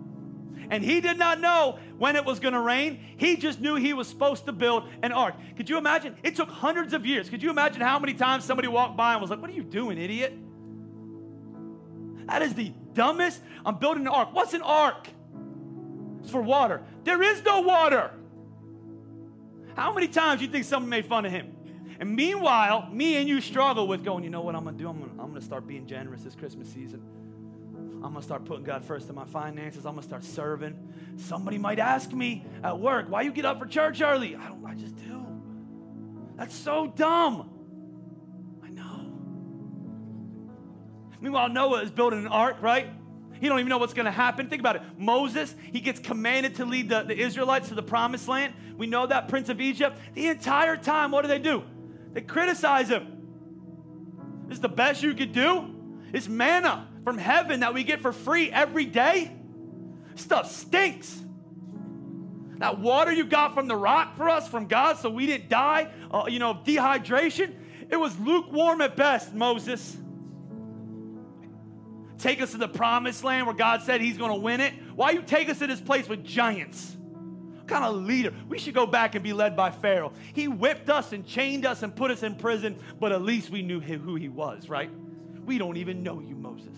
And he did not know when it was going to rain. He just knew he was supposed to build an ark. Could you imagine? It took hundreds of years. Could you imagine how many times somebody walked by and was like, What are you doing, idiot? That is the dumbest. I'm building an ark. What's an ark? It's for water. There is no water. How many times do you think someone made fun of him? And meanwhile, me and you struggle with going, you know what I'm going to do? I'm going I'm going to start being generous this Christmas season. I'm to start putting God first in my finances. I'm to start serving. Somebody might ask me at work, why you get up for church early? I don't, I just do. That's so dumb. I know. Meanwhile, Noah is building an ark, right? He don't even know what's to happen. Think about it. Moses, he gets commanded to lead the, the Israelites to the promised land. We know that, Prince of Egypt. The entire time, what do they do? They criticize him. This is the best you could do? It's manna from heaven that we get for free every day. Stuff stinks. That water you got from the rock for us from God so we didn't die, uh, you know, dehydration, it was lukewarm at best, Moses. Take us to the promised land where God said he's going to win it. Why you take us to this place with giants? Kind of leader? We should go back and be led by Pharaoh. He whipped us and chained us and put us in prison, but at least we knew who he was, right? We don't even know you, Moses.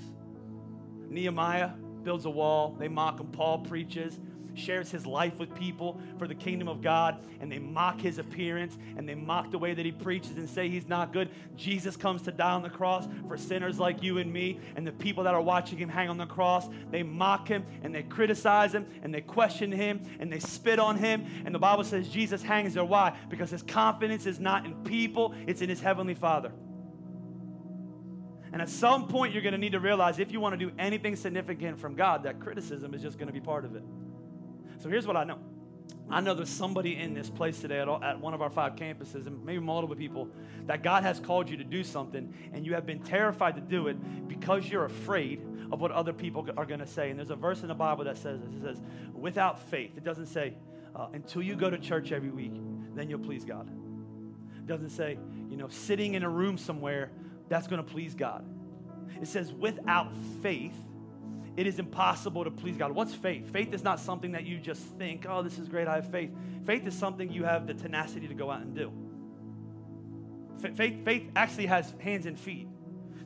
Nehemiah builds a wall. They mock him. Paul preaches. Shares his life with people for the kingdom of God, and they mock his appearance and they mock the way that he preaches and say he's not good. Jesus comes to die on the cross for sinners like you and me, and the people that are watching him hang on the cross, they mock him and they criticize him and they question him and they spit on him. And the Bible says Jesus hangs there. Why? Because his confidence is not in people, it's in his heavenly Father. And at some point, you're going to need to realize if you want to do anything significant from God, that criticism is just going to be part of it. So here's what I know I know there's somebody in this place today at, all, at, one of our five campuses, and maybe multiple people, that God has called you to do something, and you have been terrified to do it because you're afraid of what other people are going to say. And there's a verse in the Bible that says this It says, without faith. It doesn't say, uh, until you go to church every week, then you'll please God. It doesn't say, you know, sitting in a room somewhere that's going to please God. It says, without faith, it is impossible to please God. What's faith? Faith is not something that you just think, oh, this is great, I have faith. Faith is something you have the tenacity to go out and do. Faith, faith actually has hands and feet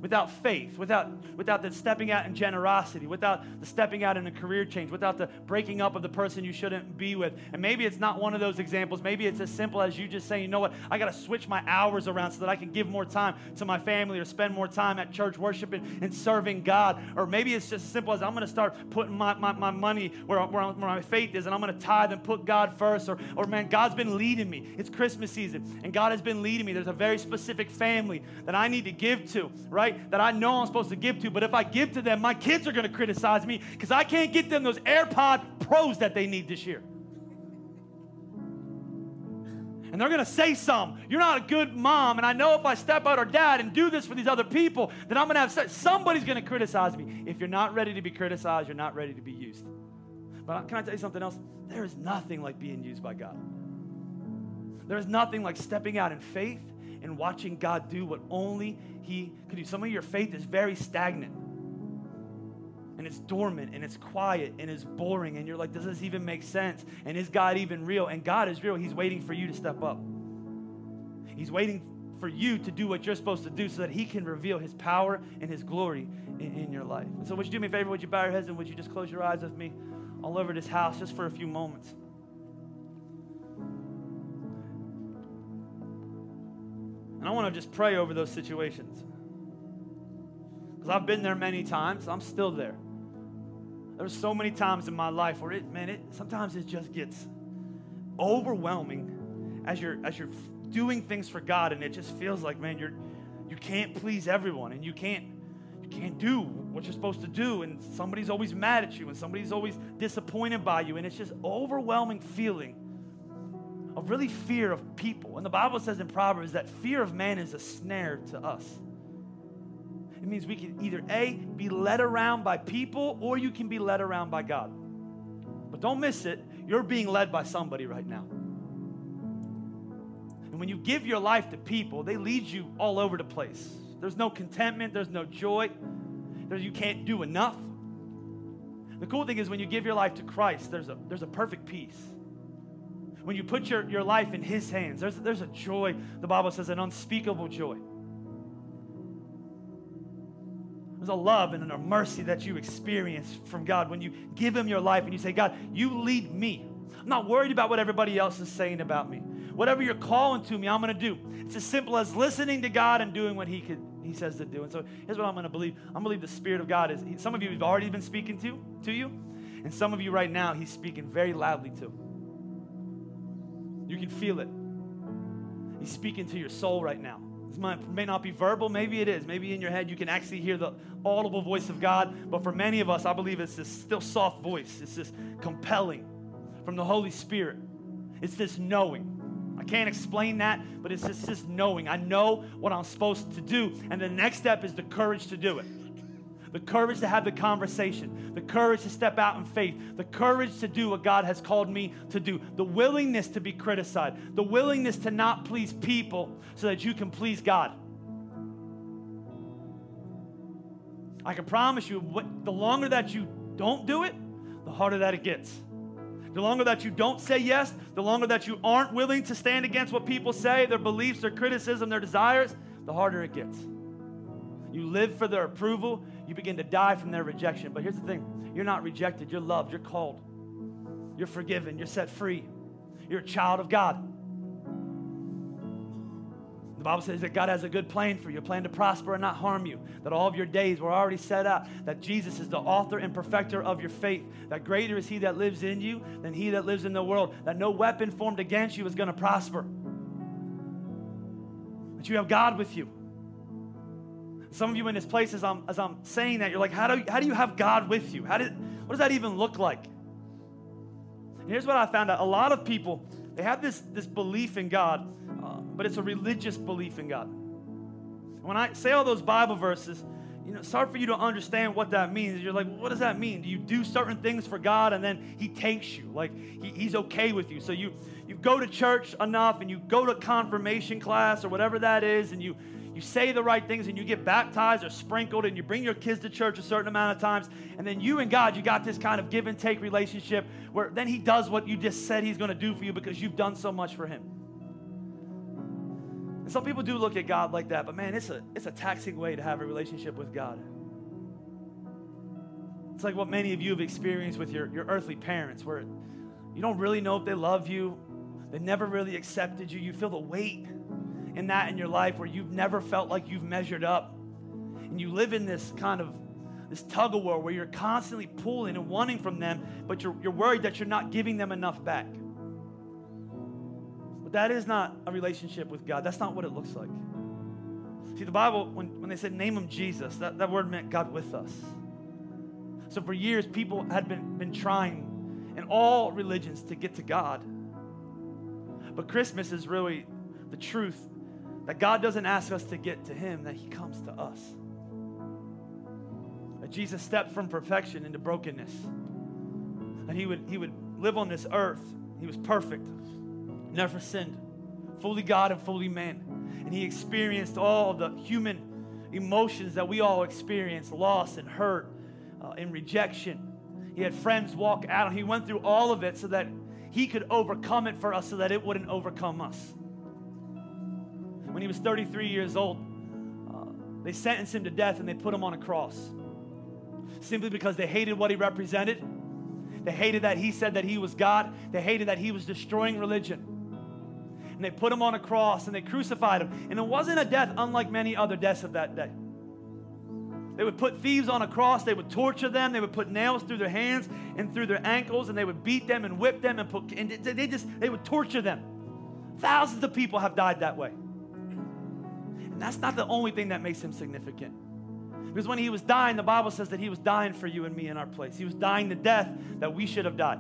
without faith, without, without the stepping out in generosity, without the stepping out in a career change, without the breaking up of the person you shouldn't be with. And maybe it's not one of those examples. Maybe it's as simple as you just saying, you know what, I got to switch my hours around so that I can give more time to my family or spend more time at church worshiping and serving God. Or maybe it's just as simple as I'm going to start putting my, my, my money where, where, where my faith is and I'm going to tithe and put God first. Or, or, man, God's been leading me. It's Christmas season and God has been leading me. There's a very specific family that I need to give to, right? That I know I'm supposed to give to, but if I give to them, my kids are going to criticize me because I can't get them those AirPod Pros that they need this year. And they're going to say some. You're not a good mom. And I know if I step out or dad and do this for these other people, then I'm going to have somebody's going to criticize me. If you're not ready to be criticized, you're not ready to be used. But can I tell you something else? There is nothing like being used by God. There is nothing like stepping out in faith and watching God do what only He could do. Some of your faith is very stagnant and it's dormant and it's quiet and it's boring and you're like, does this even make sense? And is God even real? And God is real. He's waiting for you to step up. He's waiting for you to do what you're supposed to do so that He can reveal His power and His glory in, in your life. And so, would you do me a favor? Would you bow your heads and would you just close your eyes with me all over this house just for a few moments? And I want to just pray over those situations. Because I've been there many times. I'm still there. There's so many times in my life where it, man, it sometimes it just gets overwhelming as you're as you're doing things for God, and it just feels like, man, you're you can't please everyone, and you can't you can't do what you're supposed to do, and somebody's always mad at you, and somebody's always disappointed by you, and it's just overwhelming feeling of really fear of people. And the Bible says in Proverbs that fear of man is a snare to us. It means we can either A, be led around by people, or you can be led around by God. But don't miss it, you're being led by somebody right now. And when you give your life to people, they lead you all over the place. There's no contentment, there's no joy, there's, you can't do enough. The cool thing is when you give your life to Christ, there's a, there's a perfect peace when you put your, your life in His hands, there's, there's a joy, the Bible says, an unspeakable joy. There's a love and a mercy that you experience from God when you give Him your life and you say, God, you lead me. I'm not worried about what everybody else is saying about me. Whatever you're calling to me, I'm going to do. It's as simple as listening to God and doing what He could, He says to do. And so here's what I'm going to believe. I'm going to believe the Spirit of God is. Some of you have already been speaking to to you, and some of you right now He's speaking very loudly to. You can feel it. He's speaking to your soul right now. This might, may not be verbal, maybe it is. Maybe in your head you can actually hear the audible voice of God. But for many of us, I believe it's this still soft voice. It's this compelling from the Holy Spirit. It's this knowing. I can't explain that, but it's just this knowing. I know what I'm supposed to do. And the next step is the courage to do it the courage to have the conversation, the courage to step out in faith, the courage to do what God has called me to do, the willingness to be criticized, the willingness to not please people so that you can please God. I can promise you, the longer that you don't do it, the harder that it gets. The longer that you don't say yes, the longer that you aren't willing to stand against what people say, their beliefs, their criticism, their desires, the harder it gets. You live for their approval, you begin to die from their rejection. But here's the thing you're not rejected, you're loved, you're called. You're forgiven. You're set free. You're a child of God. The Bible says that God has a good plan for you, a plan to prosper and not harm you, that all of your days were already set out, that Jesus is the author and perfecter of your faith, that greater is He that lives in you than He that lives in the world, that no weapon formed against you is going to prosper, that you have God with you. Some of you in this place, as I'm, as I'm saying that, you're like, how do, how do you have God with you? How did, what does that even look like? And here's what I found out a lot of people, they have this, this belief in God uh, but it's a religious belief in God. When I say all those Bible verses, you know, it's hard for you to understand what that means. You're like, what does that mean? Do you do certain things for God and then He takes you? Like he, He's okay with you. So you you go to church enough and you go to confirmation class or whatever that is, and you you say the right things and you get baptized or sprinkled and you bring your kids to church a certain amount of times, and then you and God, you got this kind of give and take relationship where then He does what you just said He's going to do for you because you've done so much for Him. And some people do look at God like that, but man, it's a, it's a taxing way to have a relationship with God. It's like what many of you have experienced with your, your earthly parents, where you don't really know if they love you, they never really accepted you. You feel the weight in that in your life where you've never felt like you've measured up. And you live in this kind of this tug of war where you're constantly pulling and wanting from them, but you're, you're worried that you're not giving them enough back. But that is not a relationship with God. That's not what it looks like. See, the Bible, when, when they said name him Jesus, that, that word meant God with us. So for years, people had been, been trying in all religions to get to God. But Christmas is really the truth that God doesn't ask us to get to Him, that He comes to us. That Jesus stepped from perfection into brokenness. That He would, he would live on this earth. He was perfect never sinned, fully God and fully man. And he experienced all the human emotions that we all experience loss and hurt uh, and rejection. He had friends walk out, he went through all of it so that he could overcome it for us so that it wouldn't overcome us. When he was 33 years old, uh, they sentenced him to death and they put him on a cross simply because they hated what he represented. They hated that he said that he was God. They hated that he was destroying religion and they put him on a cross and they crucified him. And it wasn't a death unlike many other deaths of that day. They would put thieves on a cross, they would torture them, they would put nails through their hands and through their ankles, and they would beat them and whip them and put and they just they would torture them. Thousands of people have died that way. And that's not the only thing that makes him significant. Because when he was dying, the Bible says that he was dying for you and me in our place. He was dying the death that we should have died.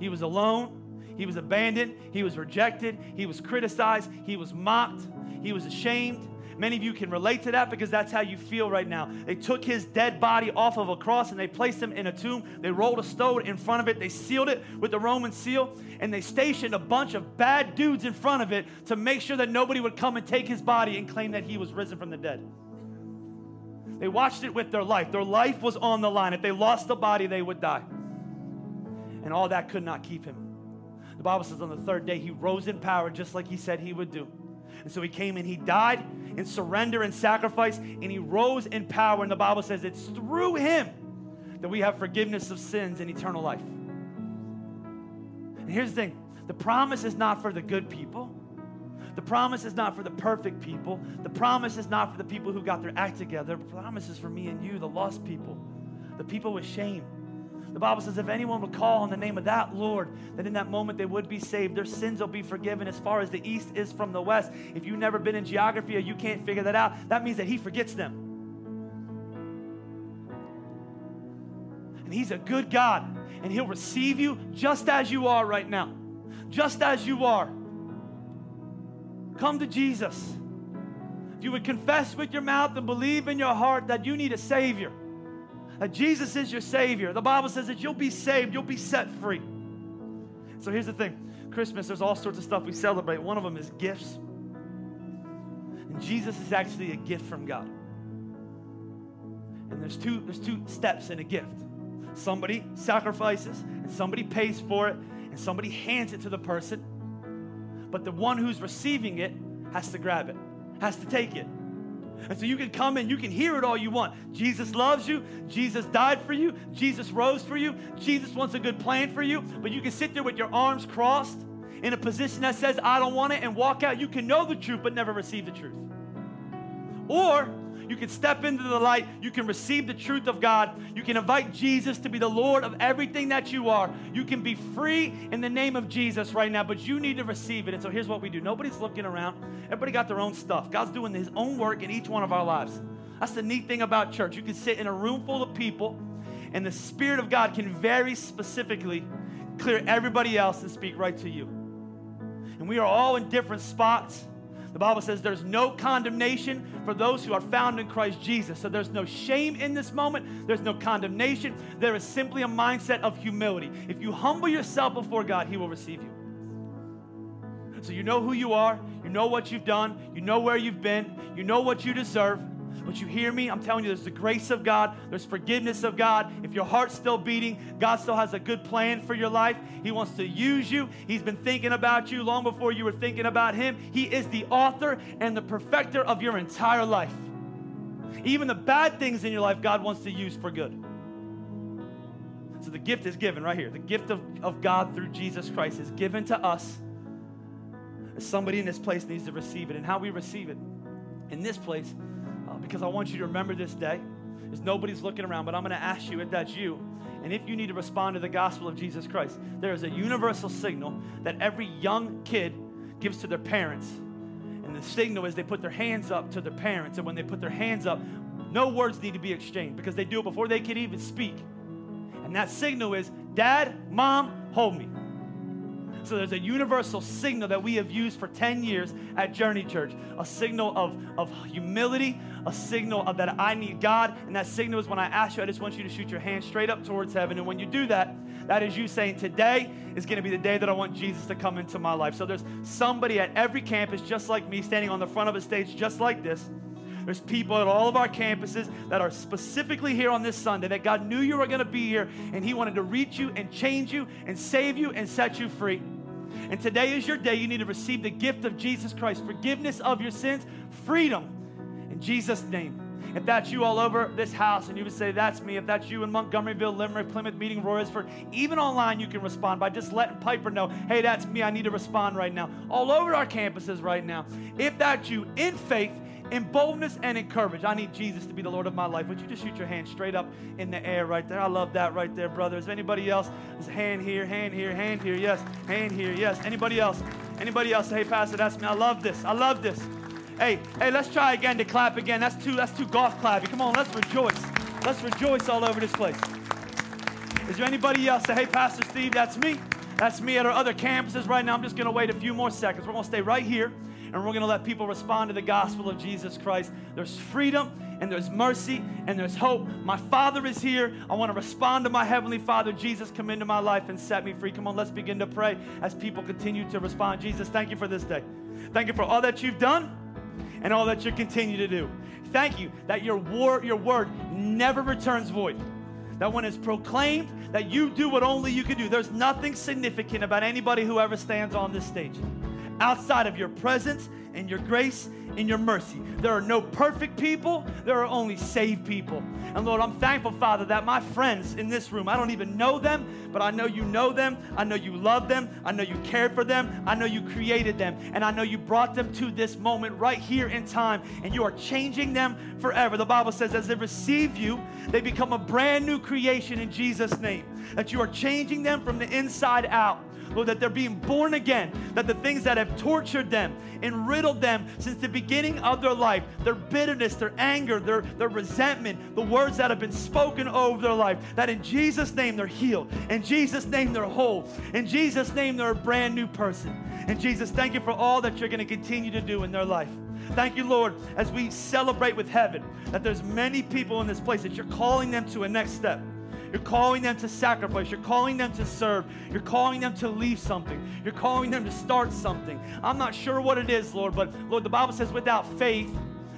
He was alone. He was abandoned. He was rejected. He was criticized. He was mocked. He was ashamed. Many of you can relate to that because that's how you feel right now. They took his dead body off of a cross and they placed him in a tomb. They rolled a stone in front of it. They sealed it with the Roman seal and they stationed a bunch of bad dudes in front of it to make sure that nobody would come and take his body and claim that he was risen from the dead. They watched it with their life. Their life was on the line. If they lost the body, they would die. And all that could not keep him the Bible says on the third day, he rose in power just like he said he would do. And so he came and he died in surrender and sacrifice, and he rose in power. And the Bible says it's through him that we have forgiveness of sins and eternal life. And here's the thing the promise is not for the good people. The promise is not for the perfect people. The promise is not for the people who got their act together. The promise is for me and you, the lost people, the people with shame, the Bible says, if anyone would call on the name of that Lord, that in that moment they would be saved. Their sins will be forgiven as far as the east is from the west. If you've never been in geography or you can't figure that out, that means that He forgets them. And He's a good God, and He'll receive you just as you are right now. Just as you are. Come to Jesus. If you would confess with your mouth and believe in your heart that you need a Savior, Jesus is your Savior. The Bible says that you'll be saved, you'll be set free. So here's the thing Christmas, there's all sorts of stuff we celebrate. One of them is gifts. And Jesus is actually a gift from God. And there's two, there's two steps in a gift somebody sacrifices, and somebody pays for it, and somebody hands it to the person. But the one who's receiving it has to grab it, has to take it. And so you can come and you can hear it all you want. Jesus loves you. Jesus died for you. Jesus rose for you. Jesus wants a good plan for you. But you can sit there with your arms crossed in a position that says, I don't want it, and walk out. You can know the truth, but never receive the truth. Or you can step into the light. You can receive the truth of God. You can invite Jesus to be the Lord of everything that you are. You can be free in the name of Jesus right now, but you need to receive it. And so here's what we do nobody's looking around, everybody got their own stuff. God's doing his own work in each one of our lives. That's the neat thing about church. You can sit in a room full of people, and the Spirit of God can very specifically clear everybody else and speak right to you. And we are all in different spots the Bible says there's no condemnation for those who are found in Christ Jesus. So there's no shame in this moment, there's no condemnation. There is simply a mindset of humility. If you humble yourself before God, He will receive you. So you know who you are, you know what you've done, you know where you've been, you know what you deserve. But you hear me? I'm telling you, there's the grace of God, there's forgiveness of God. If your heart's still beating, God still has a good plan for your life. He wants to use you. He's been thinking about you long before you were thinking about Him. He is the author and the perfecter of your entire life. Even the bad things in your life, God wants to use for good. So the gift is given right here. The gift of, of God through Jesus Christ is given to us. Somebody in this place needs to receive it. And how we receive it in this place because I want you to remember this day. Is nobody's looking around, but I'm going to ask you if that's you, and if you need to respond to the gospel of Jesus Christ. There is a universal signal that every young kid gives to their parents. And the signal is they put their hands up to their parents. And when they put their hands up, no words need to be exchanged because they do it before they can even speak. And that signal is, Dad, Mom, hold me. So there's a universal signal that we have used for 10 years at Journey Church a signal of, of humility, a signal of that I need God. And that signal is when I ask you, I just want you to shoot your hand straight up towards heaven. And when you do that, that is you saying, Today is going to be the day that I want Jesus to come into my life. So there's somebody at every campus, just like me, standing on the front of a stage just like this. There's people at all of our campuses that are specifically here on this Sunday that God knew you were going to be here and He wanted to reach you and change you and save you and set you free. And today is your day. You need to receive the gift of Jesus Christ, forgiveness of your sins, freedom in Jesus' name. If that's you all over this house and you would say, That's me, if that's you in Montgomeryville, Limerick, Plymouth, Meeting, Royersford, even online, you can respond by just letting Piper know, Hey, that's me. I need to respond right now. All over our campuses right now. If that's you in faith, in boldness and in courage. I need Jesus to be the Lord of my life. Would you just shoot your hand straight up in the air right there? I love that right there, brother. Is anybody else? There's hand here, hand here, hand here. Yes, hand here. Yes. Anybody else? Anybody else? Hey, Pastor, that's me. I love this. I love this. Hey, hey, let's try again to clap again. That's two, that's two golf clapping. Come on, let's rejoice. Let's rejoice all over this place. Is there anybody else? Say, hey, Pastor Steve, that's me. That's me at our other campuses right now. I'm just going to wait a few more seconds. We're going to stay right here and we're going to let people respond to the gospel of Jesus Christ. There's freedom and there's mercy and there's hope. My Father is here. I want to respond to my Heavenly Father. Jesus, come into my life and set me free. Come on, let's begin to pray as people continue to respond. Jesus, thank you for this day. Thank you for all that you've done and all that you continue to do. Thank you that your, war, your word never returns void. That when it's proclaimed, that you do what only you can do. There's nothing significant about anybody who ever stands on this stage outside of your presence and your grace and your mercy. There are no perfect people, there are only saved people. And Lord, I'm thankful, Father, that my friends in this room, I don't even know them, but I know you know them. I know you love them. I know you cared for them. I know you created them. And I know you brought them to this moment right here in time. And you are changing them forever. The Bible says, as they receive you, they become a brand new creation in Jesus' name. That you are changing them from the inside out. Lord, that they're being born again, that the things that have tortured them and riddled them since the beginning of their life, their bitterness, their anger, their, their resentment, the words that have been spoken over their life, that in Jesus' name they're healed. In Jesus' name they're whole. In Jesus' name they're a brand new person. And Jesus, thank you for all that you're going to continue to do in their life. Thank you, Lord, as we celebrate with heaven, that there's many people in this place that you're calling them to a next step. You're calling them to sacrifice. You're calling them to serve. You're calling them to leave something. You're calling them to start something. I'm not sure what it is, Lord, but Lord, the Bible says without faith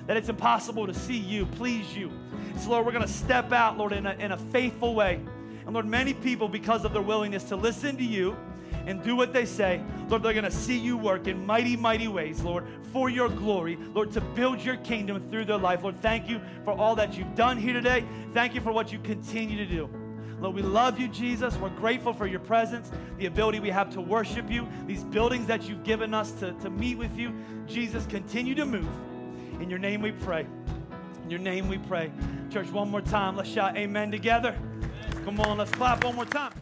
that it's impossible to see you, please you. So, Lord, we're going to step out, Lord, in a, in a faithful way. And Lord, many people, because of their willingness to listen to you and do what they say, Lord, they're going to see you work in mighty, mighty ways, Lord, for your glory, Lord, to build your kingdom through their life. Lord, thank you for all that you've done here today. Thank you for what you continue to do. Lord, we love you, Jesus. We're grateful for your presence, the ability we have to worship you, these buildings that you've given us to, to meet with you. Jesus, continue to move. In your name we pray. In your name we pray. Church, one more time. Let's shout amen together. Come on, let's clap one more time.